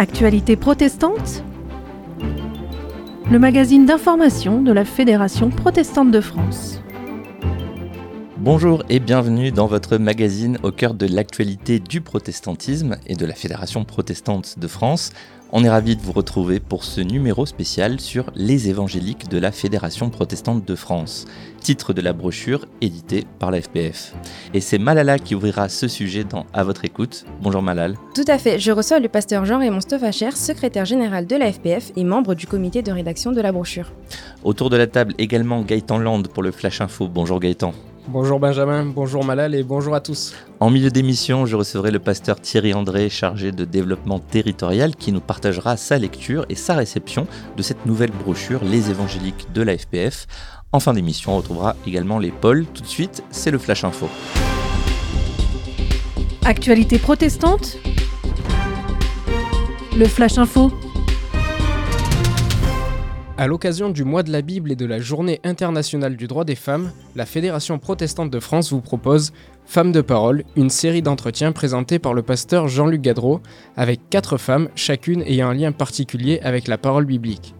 Actualité protestante Le magazine d'information de la Fédération protestante de France. Bonjour et bienvenue dans votre magazine au cœur de l'actualité du protestantisme et de la Fédération protestante de France. On est ravi de vous retrouver pour ce numéro spécial sur les évangéliques de la Fédération protestante de France, titre de la brochure éditée par la FPF. Et c'est Malala qui ouvrira ce sujet dans À votre écoute. Bonjour Malal. Tout à fait, je reçois le pasteur Jean-Raymond Stoffacher, secrétaire général de la FPF et membre du comité de rédaction de la brochure. Autour de la table également Gaëtan Land pour le Flash Info. Bonjour Gaëtan. Bonjour Benjamin, bonjour Malal et bonjour à tous. En milieu d'émission, je recevrai le pasteur Thierry André, chargé de développement territorial, qui nous partagera sa lecture et sa réception de cette nouvelle brochure Les évangéliques de la FPF. En fin d'émission, on retrouvera également les pôles. Tout de suite, c'est le Flash Info. Actualité protestante Le Flash Info à l'occasion du mois de la Bible et de la Journée internationale du droit des femmes, la Fédération protestante de France vous propose Femmes de parole, une série d'entretiens présentés par le pasteur Jean-Luc Gadreau, avec quatre femmes, chacune ayant un lien particulier avec la parole biblique.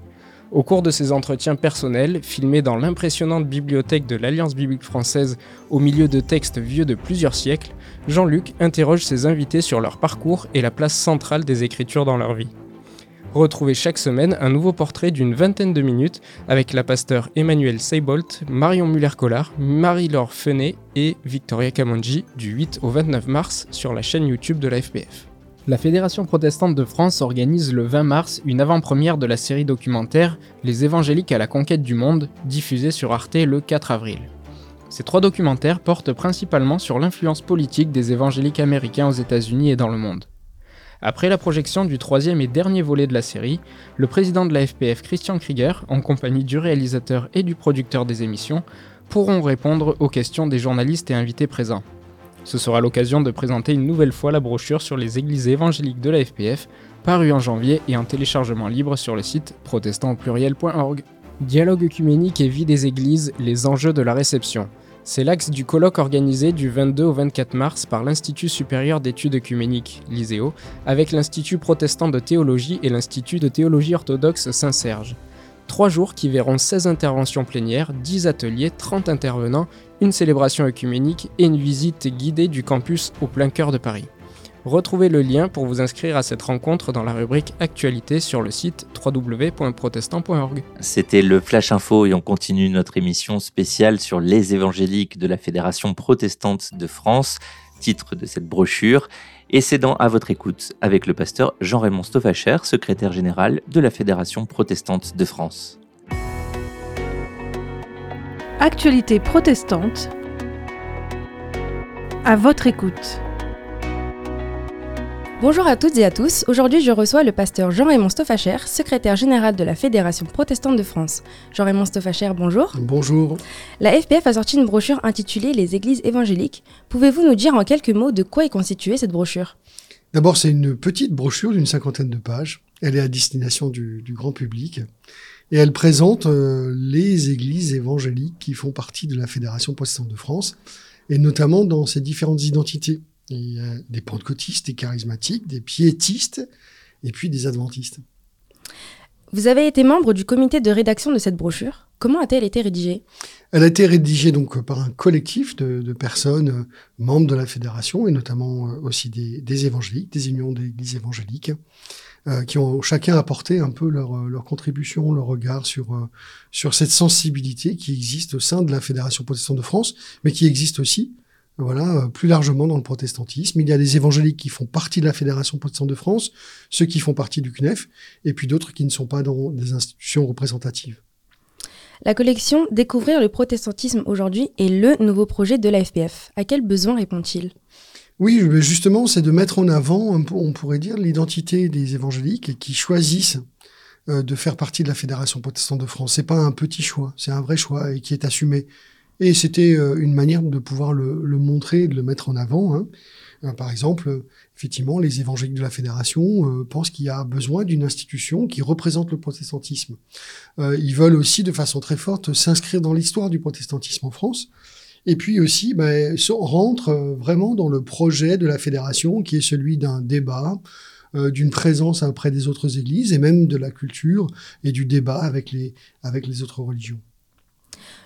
Au cours de ces entretiens personnels, filmés dans l'impressionnante bibliothèque de l'Alliance biblique française au milieu de textes vieux de plusieurs siècles, Jean-Luc interroge ses invités sur leur parcours et la place centrale des Écritures dans leur vie. Retrouvez chaque semaine un nouveau portrait d'une vingtaine de minutes avec la pasteur Emmanuel Seibolt, Marion Muller-Collard, Marie-Laure Fenet et Victoria Kamonji du 8 au 29 mars sur la chaîne YouTube de la FPF. La Fédération protestante de France organise le 20 mars une avant-première de la série documentaire Les évangéliques à la conquête du monde, diffusée sur Arte le 4 avril. Ces trois documentaires portent principalement sur l'influence politique des évangéliques américains aux États-Unis et dans le monde. Après la projection du troisième et dernier volet de la série, le président de la FPF Christian Krieger, en compagnie du réalisateur et du producteur des émissions, pourront répondre aux questions des journalistes et invités présents. Ce sera l'occasion de présenter une nouvelle fois la brochure sur les églises évangéliques de la FPF, parue en janvier et en téléchargement libre sur le site protestantpluriel.org. Dialogue œcuménique et vie des églises, les enjeux de la réception. C'est l'axe du colloque organisé du 22 au 24 mars par l'Institut supérieur d'études œcuméniques, l'ISEO, avec l'Institut protestant de théologie et l'Institut de théologie orthodoxe Saint-Serge. Trois jours qui verront 16 interventions plénières, 10 ateliers, 30 intervenants, une célébration œcuménique et une visite guidée du campus au plein cœur de Paris. Retrouvez le lien pour vous inscrire à cette rencontre dans la rubrique Actualité sur le site www.protestant.org. C'était le Flash Info et on continue notre émission spéciale sur les évangéliques de la Fédération protestante de France, titre de cette brochure. Et c'est dans À votre écoute avec le pasteur Jean-Raymond Stoffacher, secrétaire général de la Fédération protestante de France. Actualité protestante à votre écoute. Bonjour à toutes et à tous. Aujourd'hui, je reçois le pasteur Jean-Raymond Stoffacher, secrétaire général de la Fédération protestante de France. Jean-Raymond Stoffacher, bonjour. Bonjour. La FPF a sorti une brochure intitulée Les églises évangéliques. Pouvez-vous nous dire en quelques mots de quoi est constituée cette brochure? D'abord, c'est une petite brochure d'une cinquantaine de pages. Elle est à destination du, grand public. Et elle présente euh, les églises évangéliques qui font partie de la Fédération protestante de France, et notamment dans ses différentes identités. Il y a des pentecôtistes, des charismatiques, des piétistes et puis des adventistes. Vous avez été membre du comité de rédaction de cette brochure. Comment a-t-elle été rédigée? Elle a été rédigée donc par un collectif de, personnes euh, membres de la fédération et notamment euh, aussi des, évangéliques, des unions d'églises évangéliques, euh, qui ont chacun apporté un peu leur, leur contribution, leur regard sur, sur cette sensibilité qui existe au sein de la Fédération protestante de France, mais qui existe aussi voilà, euh, plus largement dans le protestantisme. Il y a des évangéliques qui font partie de la Fédération protestante de France, ceux qui font partie du CNEF, et puis d'autres qui ne sont pas dans des institutions représentatives. La collection Découvrir le protestantisme aujourd'hui est le nouveau projet de la FPF. À quel besoin répond-il? Oui, justement, c'est de mettre en avant, on pourrait dire, l'identité des évangéliques qui choisissent euh, de faire partie de la Fédération protestante de France. C'est pas un petit choix, c'est un vrai choix et qui est assumé. Et c'était euh, une manière de pouvoir le, le, montrer, de le mettre en avant. Hein. Euh, par exemple, effectivement, les évangéliques de la Fédération euh, pensent qu'il y a besoin d'une institution qui représente le protestantisme. ils veulent aussi, de façon très forte, s'inscrire dans l'histoire du protestantisme en France. Et puis aussi, ben, rentre vraiment dans le projet de la Fédération, qui est celui d'un débat, d'une présence auprès des autres églises et même de la culture et du débat avec les, avec les autres religions.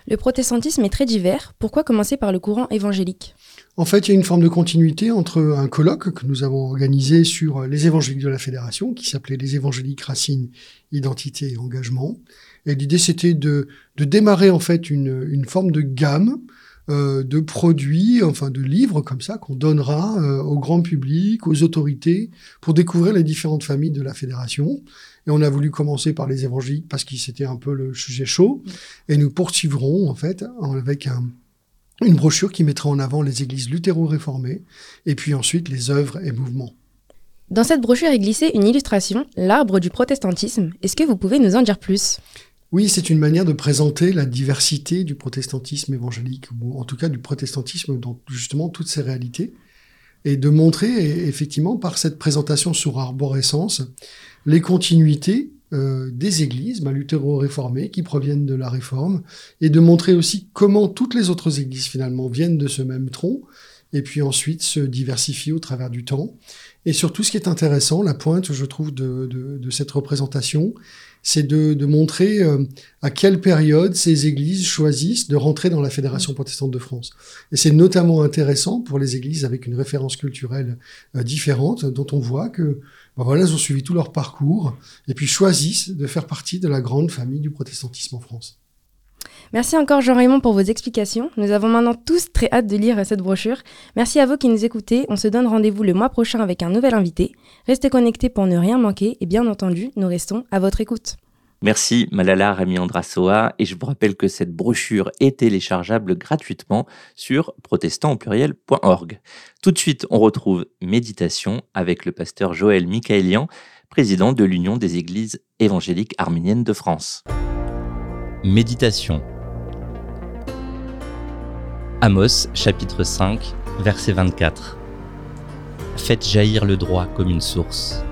Le protestantisme est très divers. Pourquoi commencer par le courant évangélique? En fait, il y a une forme de continuité entre un colloque que nous avons organisé sur les évangéliques de la Fédération, qui s'appelait les évangéliques racines, identité et engagement. Et l'idée, c'était de, démarrer en fait une, une forme de gamme euh, de produits, enfin de livres comme ça, qu'on donnera euh, au grand public, aux autorités, pour découvrir les différentes familles de la fédération. Et on a voulu commencer par les évangéliques parce que c'était un peu le sujet chaud. Et nous poursuivrons, en fait, avec un, une brochure qui mettra en avant les églises luthéro-réformées et puis ensuite les œuvres et mouvements. Dans cette brochure est glissée une illustration, l'arbre du protestantisme. Est-ce que vous pouvez nous en dire plus? Oui, c'est une manière de présenter la diversité du protestantisme évangélique, ou en tout cas du protestantisme dans justement toutes ses réalités, et de montrer effectivement par cette présentation sur arborescence les continuités euh, des églises bah, luthéro-réformées qui proviennent de la réforme, et de montrer aussi comment toutes les autres églises finalement viennent de ce même tronc, et puis ensuite se diversifient au travers du temps. Et surtout, ce qui est intéressant, la pointe, je trouve, de, de, de cette représentation, c'est de, montrer euh, à quelle période ces églises choisissent de rentrer dans la Fédération protestante de France. Et c'est notamment intéressant pour les églises avec une référence culturelle euh, différente, dont on voit que ben voilà, elles ont suivi tout leur parcours et puis choisissent de faire partie de la grande famille du protestantisme en France. Merci encore Jean-Raymond pour vos explications. Nous avons maintenant tous très hâte de lire cette brochure. Merci à vous qui nous écoutez. On se donne rendez-vous le mois prochain avec un nouvel invité. Restez connectés pour ne rien manquer et bien entendu, nous restons à votre écoute. Merci Malala Rami Andrasoa et je vous rappelle que cette brochure est téléchargeable gratuitement sur protestant-pluriel.org. Tout de suite, on retrouve Méditation avec le pasteur Joël Michaelian, président de l'Union des Églises évangéliques arméniennes de France. Méditation Amos chapitre 5 verset 24 Faites jaillir le droit comme une source.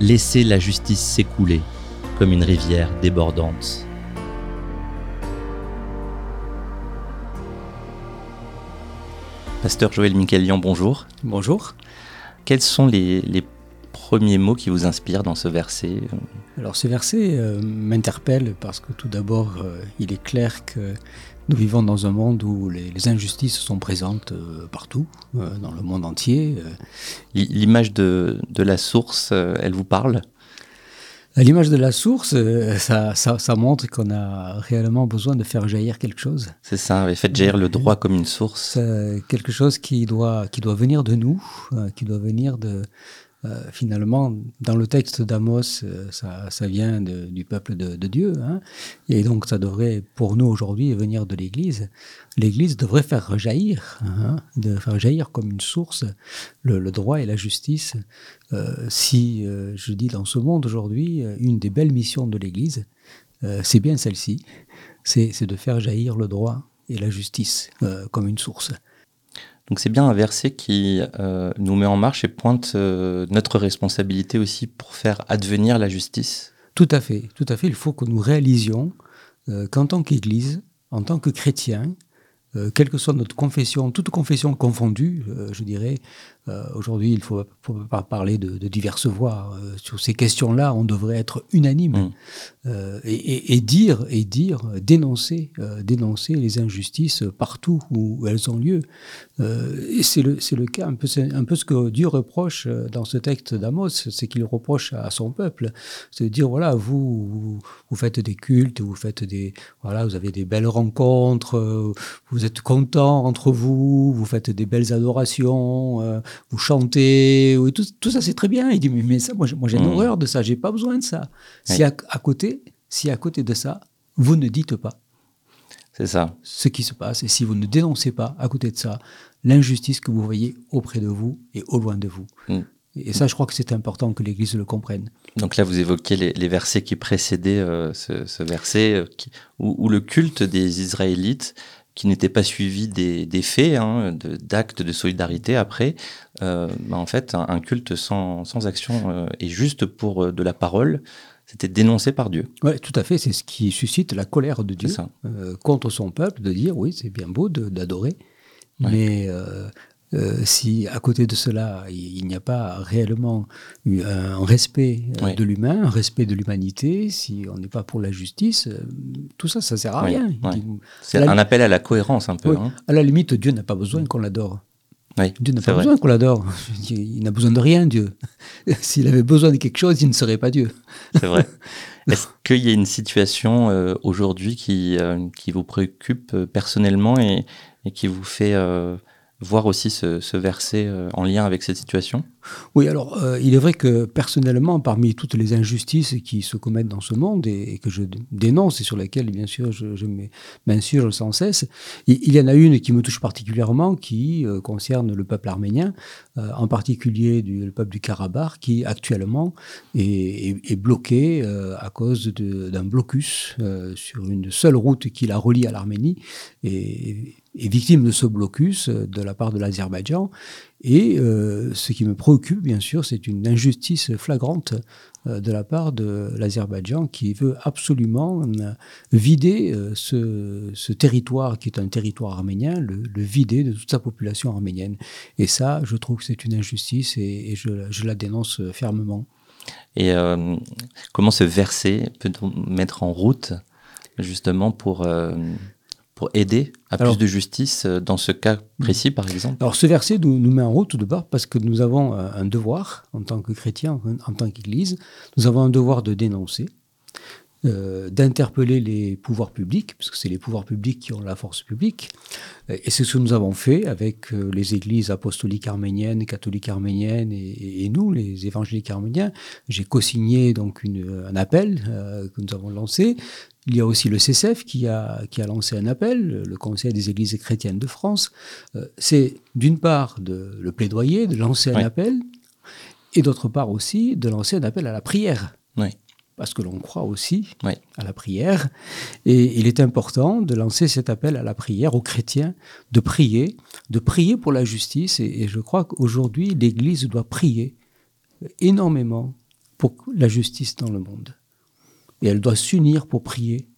Laissez la justice s'écouler comme une rivière débordante. Pasteur Joël Michaelian, bonjour. Bonjour. Quels sont les, premiers mots qui vous inspirent dans ce verset? Alors ce verset euh, m'interpelle parce que tout d'abord, euh, il est clair que nous vivons dans un monde où les, injustices sont présentes euh, partout, euh, dans le monde entier. Euh. L'image de, la source, elle vous parle? L'image de la source, ça, ça, montre qu'on a réellement besoin de faire jaillir quelque chose. C'est ça, faites jaillir le droit comme une source. quelque chose qui doit, qui doit venir de nous, qui doit venir de, euh, finalement, dans le texte d'Amos, euh, ça, vient du peuple de, Dieu. Hein. et donc, ça devrait, pour nous aujourd'hui, venir de l'Église. L'Église devrait faire rejaillir, hein, de faire jaillir comme une source le, droit et la justice. Euh, si, je dis, dans ce monde aujourd'hui, une des belles missions de l'Église, c'est bien celle-ci, c'est de faire jaillir le droit et la justice comme une source. Donc c'est bien un verset qui euh, nous met en marche et pointe euh, notre responsabilité aussi pour faire advenir la justice. Tout à fait, tout à fait. Il faut que nous réalisions euh, qu'en tant qu'Église, en tant que chrétiens, quelle que soit notre confession, toute confession confondue, je dirais, euh, aujourd'hui, il ne faut, pas parler de, diverses voix. Euh, sur ces questions-là, on devrait être unanime mm. euh, et, dire, et dire, dénoncer, dénoncer les injustices partout où elles ont lieu. et c'est le, le, cas, un peu, un peu ce que Dieu reproche dans ce texte d'Amos, c'est qu'il reproche à son peuple. C'est de dire, voilà, vous, vous, faites des cultes, vous faites des, voilà, vous avez des belles rencontres, vous êtes contents entre vous, vous faites des belles adorations, vous chantez, tout, tout ça c'est très bien. Il dit mais, ça, moi, moi j'ai une mmh. horreur de ça, j'ai pas besoin de ça. Si à, côté, si à côté de ça, vous ne dites pas. C'est ça. Ce qui se passe, et si vous ne dénoncez pas à côté de ça l'injustice que vous voyez auprès de vous et au loin de vous. Mmh. Et ça, je crois que c'est important que l'Église le comprenne. Donc là, vous évoquez les, versets qui précédaient euh, ce, verset, euh, où, le culte des Israélites qui n'était pas suivi des, faits, hein, d'actes de, solidarité après, euh, bah, en fait, un, culte sans, action euh, et juste pour euh, de la parole, c'était dénoncé par Dieu. Oui, tout à fait. C'est ce qui suscite la colère de Dieu contre son peuple, de dire oui, c'est bien beau d'adorer, mais euh, si à côté de cela, il, n'y a pas réellement un respect euh, de l'humain, un respect de l'humanité, si on n'est pas pour la justice, euh, tout ça, ça sert à rien. C'est un appel à la cohérence un peu. Hein. À la limite, Dieu n'a pas besoin qu'on l'adore. Dieu n'a pas besoin qu'on l'adore. Il n'a besoin de rien, Dieu. S'il avait besoin de quelque chose, il ne serait pas Dieu. C'est vrai. Est-ce qu'il y a une situation aujourd'hui qui, qui vous préoccupe personnellement et, et qui vous fait voir aussi ce, verset euh, en lien avec cette situation Oui, alors euh, il est vrai que personnellement, parmi toutes les injustices qui se commettent dans ce monde et, que je dénonce et sur lesquelles, bien sûr, je, je m'insurge sans cesse, il, y en a une qui me touche particulièrement qui euh, concerne le peuple arménien, en particulier le peuple du Karabakh, qui actuellement est, bloqué à cause d'un blocus sur une seule route qui la relie à l'Arménie. Et, est victime de ce blocus euh, de la part de l'Azerbaïdjan. Et euh, ce qui me préoccupe, bien sûr, c'est une injustice flagrante euh, de la part de l'Azerbaïdjan qui veut absolument vider ce, territoire qui est un territoire arménien, le, vider de toute sa population arménienne. Et ça, je trouve que c'est une injustice et, je, la dénonce fermement. Et comment ce verset peut-on mettre en route justement pour pour aider à plus de justice euh, dans ce cas précis, par exemple Alors, ce verset nous, nous met en route tout d'abord parce que nous avons euh, un devoir, en tant que chrétiens, en, tant qu'Église, nous avons un devoir de dénoncer, euh, d'interpeller les pouvoirs publics, parce que c'est les pouvoirs publics qui ont la force publique. Et c'est ce que nous avons fait avec les églises apostoliques arméniennes, catholiques arméniennes et, nous, les évangéliques arméniens. J'ai co-signé donc une, un appel que nous avons lancé il y a aussi le CCF qui a, qui a lancé un appel, le Conseil des Églises chrétiennes de France. Euh, c'est d'une part de le plaidoyer, de lancer un appel, et d'autre part aussi de lancer un appel à la prière. Parce que l'on croit aussi à la prière. Et il est important de lancer cet appel à la prière aux chrétiens, de prier, de prier pour la justice. et je crois qu'aujourd'hui, l'Église doit prier énormément pour la justice dans le monde et elle doit s'unir pour prier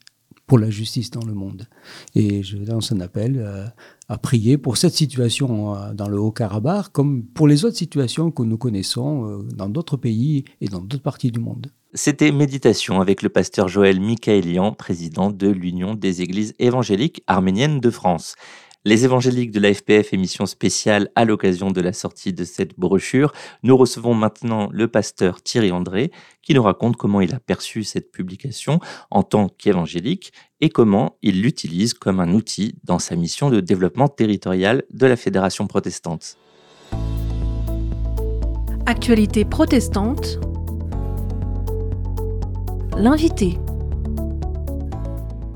pour la justice dans le monde. Et je lance un appel euh, à prier pour cette situation euh, dans le Haut-Karabakh, comme pour les autres situations que nous connaissons euh, dans d'autres pays et dans d'autres parties du monde. C'était Méditation avec le pasteur Joël Mikaelian, président de l'Union des Églises évangéliques arméniennes de France. Les évangéliques de la FPF, émission spéciale à l'occasion de la sortie de cette brochure. Nous recevons maintenant le pasteur Thierry André qui nous raconte comment il a perçu cette publication en tant qu'évangélique et comment il l'utilise comme un outil dans sa mission de développement territorial de la Fédération protestante. Actualité protestante. L'invité.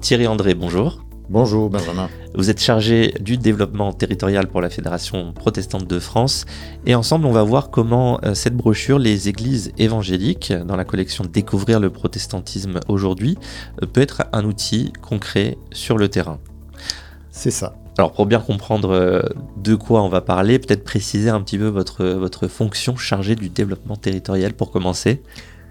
Thierry André, bonjour. Bonjour Benjamin. Vous êtes chargé du développement territorial pour la Fédération protestante de France et ensemble on va voir comment euh, cette brochure Les églises évangéliques dans la collection Découvrir le protestantisme aujourd'hui euh, peut être un outil concret sur le terrain. C'est ça. Alors pour bien comprendre euh, de quoi on va parler, peut-être préciser un petit peu votre, votre fonction chargée du développement territorial pour commencer.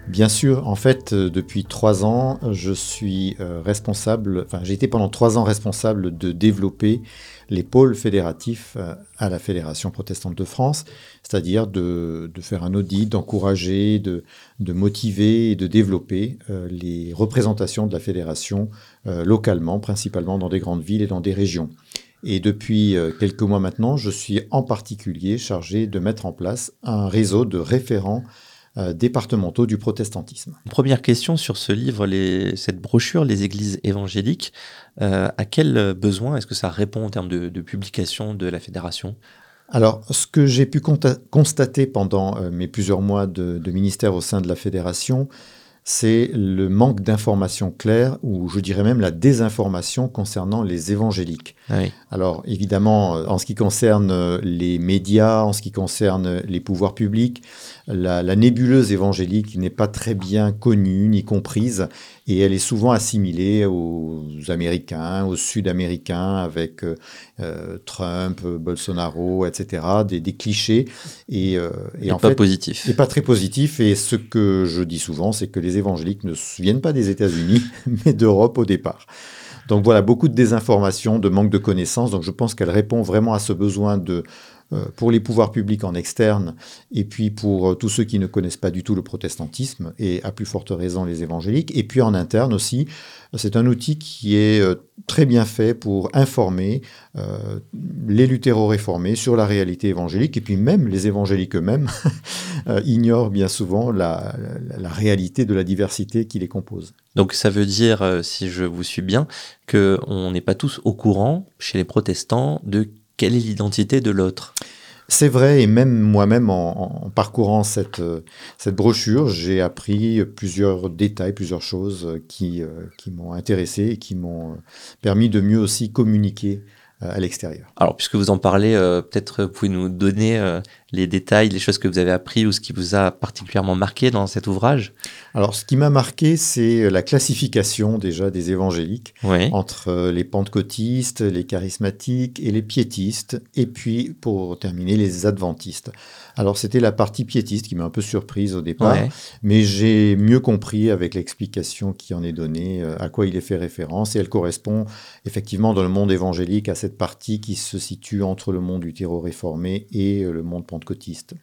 Bien sûr, en fait, euh, depuis trois ans, je suis euh, responsable, enfin j'ai été pendant trois ans responsable de développer les pôles fédératifs euh, à la Fédération protestante de France, c'est-à-dire de, faire un audit, d'encourager, de, motiver et de développer les représentations de la fédération localement, principalement dans des grandes villes et dans des régions. Et depuis quelques mois maintenant, je suis en particulier chargé de mettre en place un réseau de référents euh, départementaux du protestantisme. Première question sur ce livre, cette brochure, les églises évangéliques, euh, à quel besoin est-ce que ça répond en termes de, publication de la fédération? Alors, ce que j'ai pu constater pendant euh, mes plusieurs mois de, de, ministère au sein de la fédération, c'est le manque d'informations claires, ou je dirais même la désinformation concernant les évangéliques. Ah Alors évidemment, en ce qui concerne euh, les médias, en ce qui concerne les pouvoirs publics, la, nébuleuse évangélique n'est pas très bien connue ni comprise, et elle est souvent assimilée aux Américains, aux Sud-Américains, avec euh, euh, Trump, Bolsonaro, etc., des, clichés. Et, et, en pas positif. Et pas très positif. Et ce que je dis souvent, c'est que les évangéliques ne viennent pas des États-Unis, mais d'Europe au départ. Donc voilà, beaucoup de désinformation, de manque de connaissances. Donc je pense qu'elle répond vraiment à ce besoin de euh, pour les pouvoirs publics en externe, et puis pour tous ceux qui ne connaissent pas du tout le protestantisme, et à plus forte raison les évangéliques, et puis en interne aussi. C'est un outil qui est très bien fait pour informer les luthéro-réformés sur la réalité évangélique, et puis même les évangéliques eux-mêmes ignorent bien souvent la, la, réalité de la diversité qui les compose. Donc ça veut dire, si je vous suis bien, qu'on n'est pas tous au courant chez les protestants de quelle est l'identité de l'autre? C'est vrai, et même moi-même, en, parcourant cette, euh, cette brochure, j'ai appris plusieurs détails, plusieurs choses qui, euh, qui m'ont intéressé et qui m'ont permis de mieux aussi communiquer euh, à l'extérieur. Alors, puisque vous en parlez, peut-être pouvez nous donner les détails, les choses que vous avez appris ou ce qui vous a particulièrement marqué dans cet ouvrage Alors, ce qui m'a marqué, c'est la classification déjà des évangéliques entre euh, les pentecôtistes, les charismatiques et les piétistes, et puis pour terminer, les adventistes. Alors, c'était la partie piétiste qui m'a un peu surprise au départ, mais j'ai mieux compris avec l'explication qui en est donnée euh, à quoi il est fait référence, et elle correspond effectivement dans le monde évangélique à cette partie qui se situe entre le monde du terreau réformé et euh, le monde pentecôtiste pentecôtiste.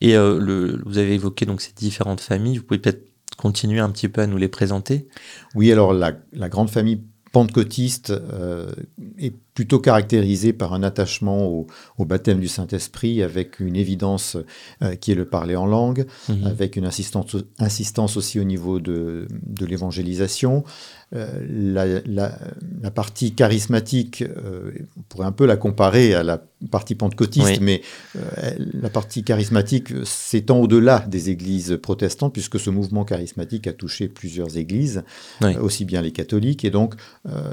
Et euh, le, vous avez évoqué donc ces différentes familles. Vous pouvez peut-être continuer un petit peu à nous les présenter? Oui, alors la, la grande famille pentecôtiste euh, est plutôt caractérisée par un attachement au, au baptême du Saint-Esprit avec une évidence euh, qui est le parler en langue, mhm. avec une insistance, insistance aussi au niveau de, de l'évangélisation, euh, la, la, la, partie charismatique, euh, on pourrait un peu la comparer à la partie pentecôtiste, mais la partie charismatique s'étend au-delà des églises protestantes, puisque ce mouvement charismatique a touché plusieurs églises, aussi bien les catholiques, et donc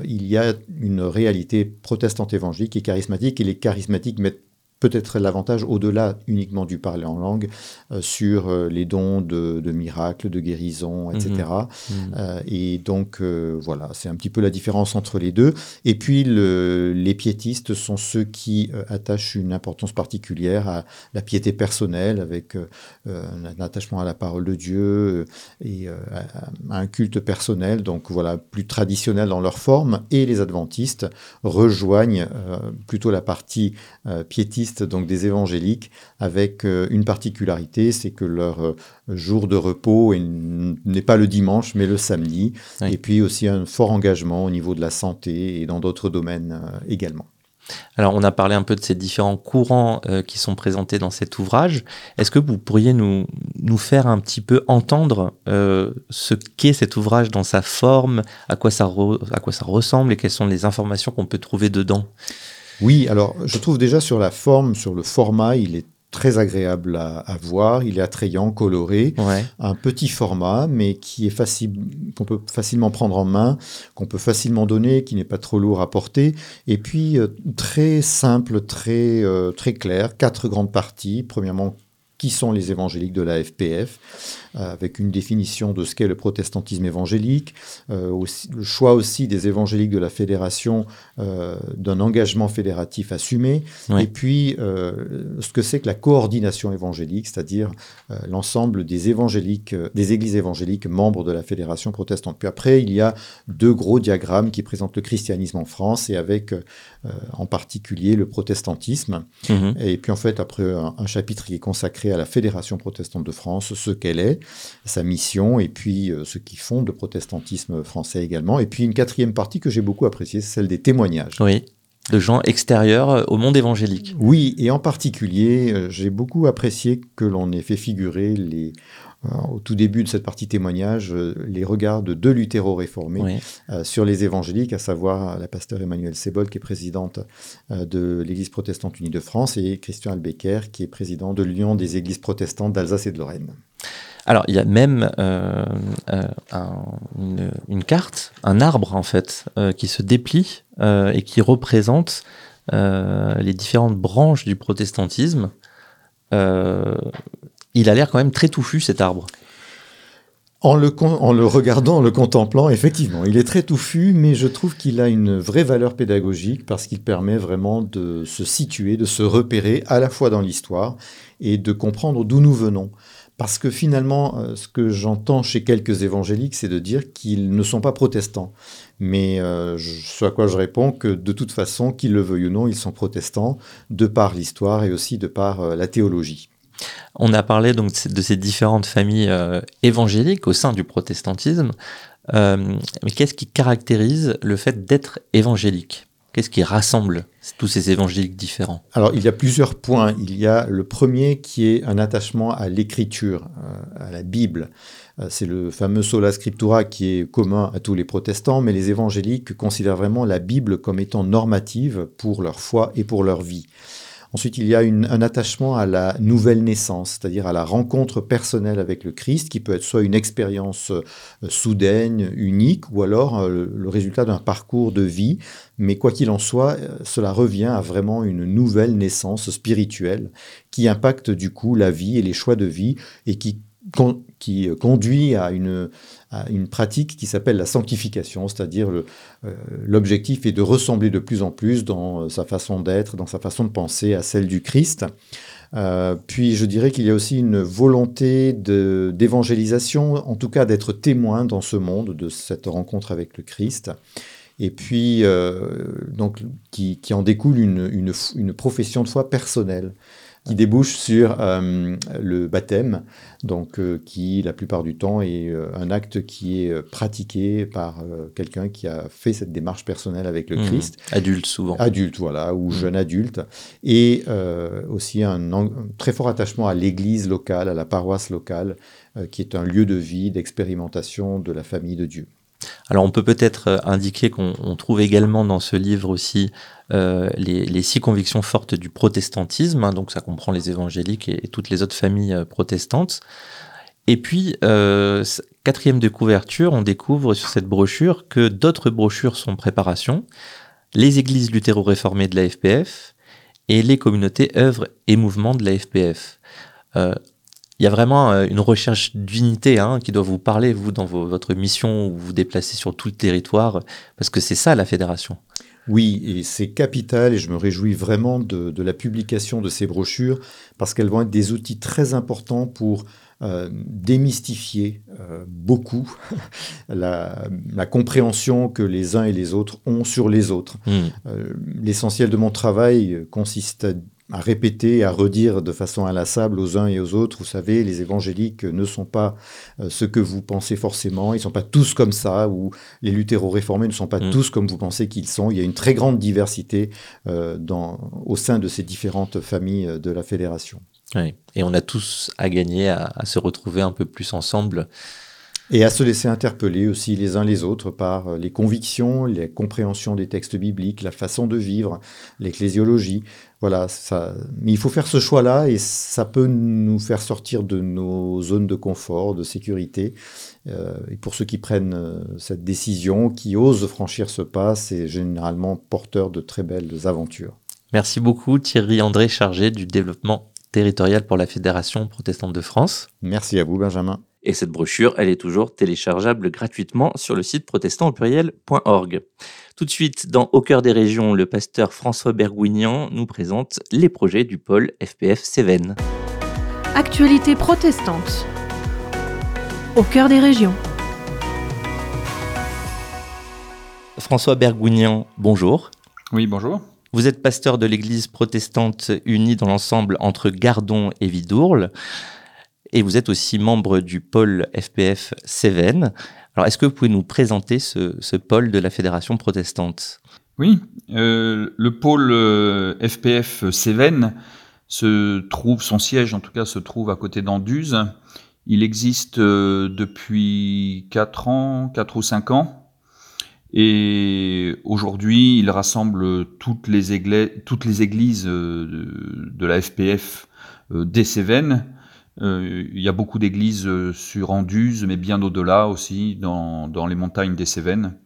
il y a une réalité protestante évangélique et charismatique, et les charismatiques mettent peut-être l'avantage au-delà uniquement du parler en langue euh, sur euh, les dons de, miracles, de guérison, etc. Mhm. Mhm. Euh, et donc voilà, c'est un petit peu la différence entre les deux. Et puis les piétistes sont ceux qui attachent une importance particulière à la piété personnelle, avec un attachement à la parole de Dieu et à, un culte personnel, donc voilà, plus traditionnel dans leur forme. Et les adventistes rejoignent plutôt la partie piétiste donc des évangéliques, avec euh, une particularité, c'est que leur euh, jour de repos n'est pas le dimanche, mais le samedi. Et puis aussi un fort engagement au niveau de la santé et dans d'autres domaines euh, également. Alors, on a parlé un peu de ces différents courants qui sont présentés dans cet ouvrage. Est-ce que vous pourriez nous, nous faire un petit peu entendre ce qu'est cet ouvrage dans sa forme, à quoi, ça à quoi ça ressemble et quelles sont les informations qu'on peut trouver dedans? Oui, alors je trouve déjà sur la forme, sur le format, il est très agréable à, voir, il est attrayant, coloré, un petit format, mais qui est facile, qu'on peut facilement prendre en main, qu'on peut facilement donner, qui n'est pas trop lourd à porter, et puis euh, très simple, très euh, très clair, quatre grandes parties. Premièrement, qui sont les évangéliques de la FPF, avec une définition de ce qu'est le protestantisme évangélique, euh, le choix aussi des évangéliques de la fédération euh, d'un engagement fédératif assumé, et puis ce que c'est que la coordination évangélique, c'est-à-dire l'ensemble des évangéliques, des églises évangéliques membres de la fédération protestante. Puis après, il y a deux gros diagrammes qui présentent le christianisme en France et avec en particulier le protestantisme. Mhm. Et puis en fait, après un chapitre qui est consacré à la Fédération protestante de France, ce qu'elle est, sa mission, et puis euh, ce qui fonde le protestantisme français également. Et puis une quatrième partie que j'ai beaucoup appréciée, c'est celle des témoignages. Oui de gens extérieurs euh, au monde évangélique. Oui, et en particulier, euh, j'ai beaucoup apprécié que l'on ait fait figurer les, au tout début de cette partie témoignage, les regards de deux luthéros réformés sur les évangéliques, à savoir la pasteur Emmanuel Sebol, qui est présidente de l'Église protestante unie de France, et Christian Albecker, qui est président de l'Union des Églises protestantes d'Alsace et de Lorraine. Alors, il y a même euh, euh, une, carte, un arbre en fait, euh, qui se déplie et qui représente les différentes branches du protestantisme. il a l'air quand même très touffu cet arbre. En le, en le, regardant, en le contemplant, effectivement, il est très touffu, mais je trouve qu'il a une vraie valeur pédagogique parce qu'il permet vraiment de se situer, de se repérer à la fois dans l'histoire et de comprendre d'où nous venons. Parce que finalement, euh, ce que j'entends chez quelques évangéliques, c'est de dire qu'ils ne sont pas protestants. Mais euh, ce à quoi je réponds que de toute façon, qu'ils le veuillent ou non, ils sont protestants de par l'histoire et aussi de par euh, la théologie. On a parlé donc de ces différentes familles évangéliques au sein du protestantisme. mais qu'est-ce qui caractérise le fait d'être évangélique? Qu'est-ce qui rassemble tous ces évangéliques différents Alors, il y a plusieurs points. Il y a le premier qui est un attachement à l'écriture, euh, à la Bible. Euh, c'est le fameux sola scriptura qui est commun à tous les protestants, mais les évangéliques considèrent vraiment la Bible comme étant normative pour leur foi et pour leur vie. Ensuite, il y a un attachement à la nouvelle naissance, c'est-à-dire à la rencontre personnelle avec le Christ, qui peut être soit une expérience euh, soudaine, unique, ou alors euh, le résultat d'un parcours de vie. Mais quoi qu'il en soit, euh, cela revient à vraiment une nouvelle naissance spirituelle qui impacte du coup la vie et les choix de vie et qui qui conduit à une, une pratique qui s'appelle la sanctification, c'est-à-dire euh, l'objectif est de ressembler de plus en plus dans euh, sa façon d'être, dans sa façon de penser à celle du Christ. Euh, puis je dirais qu'il y a aussi une volonté d'évangélisation, en tout cas d'être témoin dans ce monde de cette rencontre avec le Christ. Et puis, qui, en découle une profession de foi personnelle qui débouche sur euh, le baptême, donc euh, qui la plupart du temps est euh, un acte qui est pratiqué par quelqu'un qui a fait cette démarche personnelle avec le mmh. Christ. Adulte souvent. Adulte, voilà, ou mmh. jeune adulte. Et aussi un, un, très fort attachement à l'église locale, à la paroisse locale, qui est un lieu de vie, d'expérimentation de la famille de Dieu. Alors on peut peut-être euh, indiquer qu'on trouve également dans ce livre aussi euh, les, six convictions fortes du protestantisme, hein, donc ça comprend les évangéliques et, toutes les autres familles euh, protestantes. Et puis, quatrième de couverture, on découvre sur cette brochure que d'autres brochures sont en préparation, les églises luthéro-réformées de la FPF et les communautés œuvres et mouvements de la FPF il y a vraiment euh, une recherche d'unité hein, qui doit vous parler, vous, dans votre mission où vous vous déplacez sur tout le territoire, parce que c'est ça la fédération. Oui, et c'est capital, et je me réjouis vraiment de, la publication de ces brochures, parce qu'elles vont être des outils très importants pour euh, démystifier euh, beaucoup la, compréhension que les uns et les autres ont sur les autres. Hmm. L'essentiel de mon travail consiste à à répéter, à redire de façon inlassable aux uns et aux autres. Vous savez, les évangéliques ne sont pas euh, ce que vous pensez forcément. Ils ne sont pas tous comme ça, ou les luthéro-réformés ne sont pas mm. tous comme vous pensez qu'ils sont. Il y a une très grande diversité euh, dans, au sein de ces différentes familles euh, de la fédération. Oui. Et on a tous à gagner à, à se retrouver un peu plus ensemble. Et à se laisser interpeller aussi les uns les autres par les convictions, les compréhensions des textes bibliques, la façon de vivre, l'ecclésiologie. Voilà, ça, mais il faut faire ce choix-là et ça peut nous faire sortir de nos zones de confort, de sécurité. Euh, et pour ceux qui prennent euh, cette décision, qui osent franchir ce pas, c'est généralement porteur de très belles aventures. Merci beaucoup Thierry André, chargé du développement territorial pour la Fédération protestante de France. Merci à vous Benjamin. Et cette brochure, elle est toujours téléchargeable gratuitement sur le site protestant tout de suite, dans Au cœur des régions, le pasteur François Bergouignan nous présente les projets du pôle FPF Cévennes. Actualité protestante. Au cœur des régions. François Bergouignan, bonjour. Oui, bonjour. Vous êtes pasteur de l'église protestante unie dans l'ensemble entre Gardon et Vidourle. Et vous êtes aussi membre du pôle FPF Cévennes. Alors, est-ce que vous pouvez nous présenter ce, pôle de la Fédération protestante? Oui, euh, le pôle FPF euh, Cévennes se trouve, son siège en tout cas se trouve à côté d'Anduze. Il existe euh, depuis 4 ans, 4 ou 5 ans. Et aujourd'hui, il rassemble toutes les, églises, toutes les églises de, la FPF des Cévennes il y a beaucoup d'églises euh, sur Anduze, mais bien au-delà aussi, dans, les montagnes des Cévennes.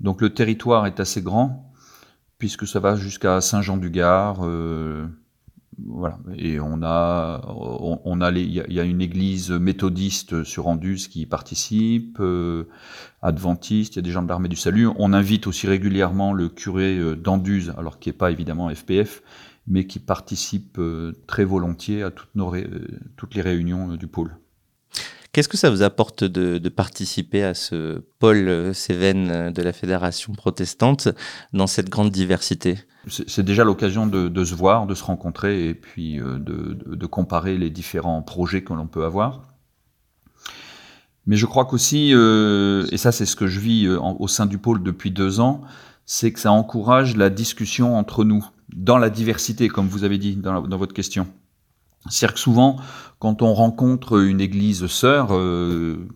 Donc le territoire est assez grand, puisque ça va jusqu'à Saint-Jean-du-Gard. Euh, voilà. Et on a, on, a il y, a une église méthodiste sur Anduze qui participe, euh, adventiste, il y a des gens de l'armée du salut. On invite aussi régulièrement le curé d'Anduze, alors qui n'est pas évidemment FPF, mais qui participe euh, très volontiers à toutes, nos euh, toutes les réunions euh, du pôle. Qu'est-ce que ça vous apporte de, participer à ce pôle Cévennes de la Fédération protestante dans cette grande diversité? C'est déjà l'occasion de, se voir, de se rencontrer et puis de comparer les différents projets que l'on peut avoir. Mais je crois qu'aussi, euh, et ça c'est ce que je vis au sein du pôle depuis deux ans, c'est que ça encourage la discussion entre nous, dans la diversité, comme vous avez dit dans, votre question. C'est-à-dire que souvent, quand on rencontre une église sœur, euh,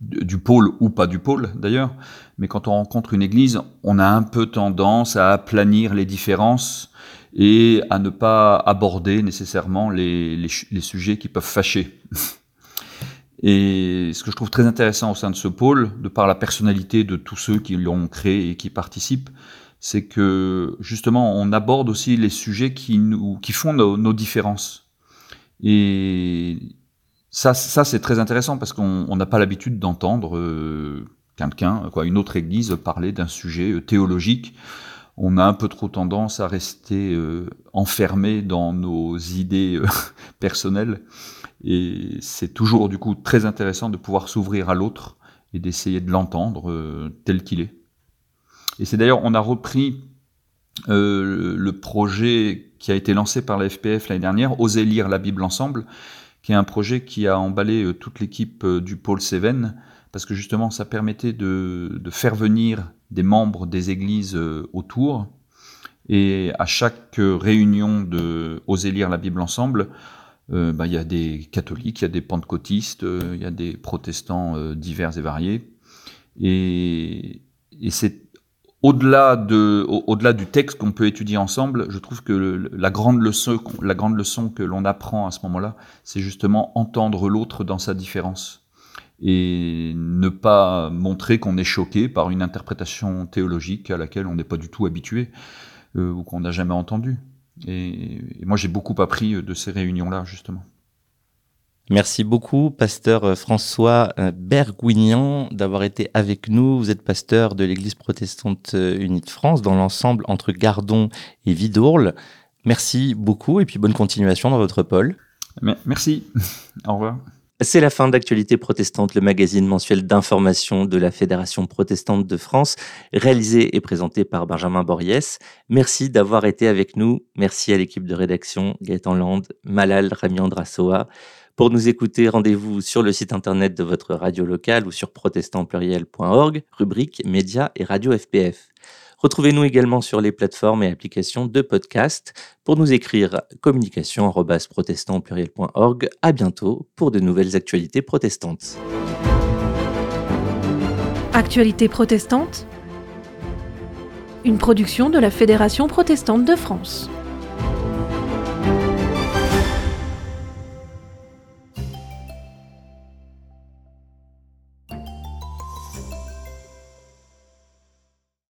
du pôle ou pas du pôle d'ailleurs, mais quand on rencontre une église, on a un peu tendance à aplanir les différences et à ne pas aborder nécessairement les, sujets qui peuvent fâcher. Et ce que je trouve très intéressant au sein de ce pôle, de par la personnalité de tous ceux qui l'ont créé et qui participent, c'est que justement on aborde aussi les sujets qui, nous, font nos, différences. Et ça, c'est très intéressant parce qu'on n'a pas l'habitude d'entendre euh, quelqu'un, quoi, une autre église parler d'un sujet euh, théologique. On a un peu trop tendance à rester euh, enfermé dans nos idées personnelles et c'est toujours du coup très intéressant de pouvoir s'ouvrir à l'autre et d'essayer de l'entendre tel qu'il est. Et c'est d'ailleurs, on a repris euh, le projet qui a été lancé par la FPF l'année dernière, Oser lire la Bible ensemble, qui est un projet qui a emballé euh, toute l'équipe du pôle Cévennes, parce que justement ça permettait de, de faire venir des membres des églises autour, et à chaque réunion de Oser lire la Bible ensemble, euh, bah, il y a des catholiques, il y a des pentecôtistes, euh, il y a des protestants euh, divers et variés. Et, c'est au-delà de, au-delà du texte qu'on peut étudier ensemble, je trouve que la grande leçon, la grande leçon que l'on apprend à ce moment-là, c'est justement entendre l'autre dans sa différence et ne pas montrer qu'on est choqué par une interprétation théologique à laquelle on n'est pas du tout habitué ou qu'on n'a jamais entendu. Et, moi, j'ai beaucoup appris de ces réunions-là, justement. Merci beaucoup, pasteur François Bergouignan, d'avoir été avec nous. Vous êtes pasteur de l'Église protestante unie de France dans l'ensemble entre Gardon et Vidourle. Merci beaucoup et puis bonne continuation dans votre pôle. Merci. Au revoir. C'est la fin d'Actualité protestante, le magazine mensuel d'information de la Fédération protestante de France, réalisé et présenté par Benjamin Boriès. Merci d'avoir été avec nous. Merci à l'équipe de rédaction, Gaëtan Land, Malal Ramiandrasoa. Pour nous écouter, rendez-vous sur le site internet de votre radio locale ou sur protestantpluriel.org, rubrique médias et radio FPF. Retrouvez-nous également sur les plateformes et applications de podcast. Pour nous écrire communication@protestantpluriel.org. À bientôt pour de nouvelles actualités protestantes. Actualité protestante Une production de la Fédération protestante de France.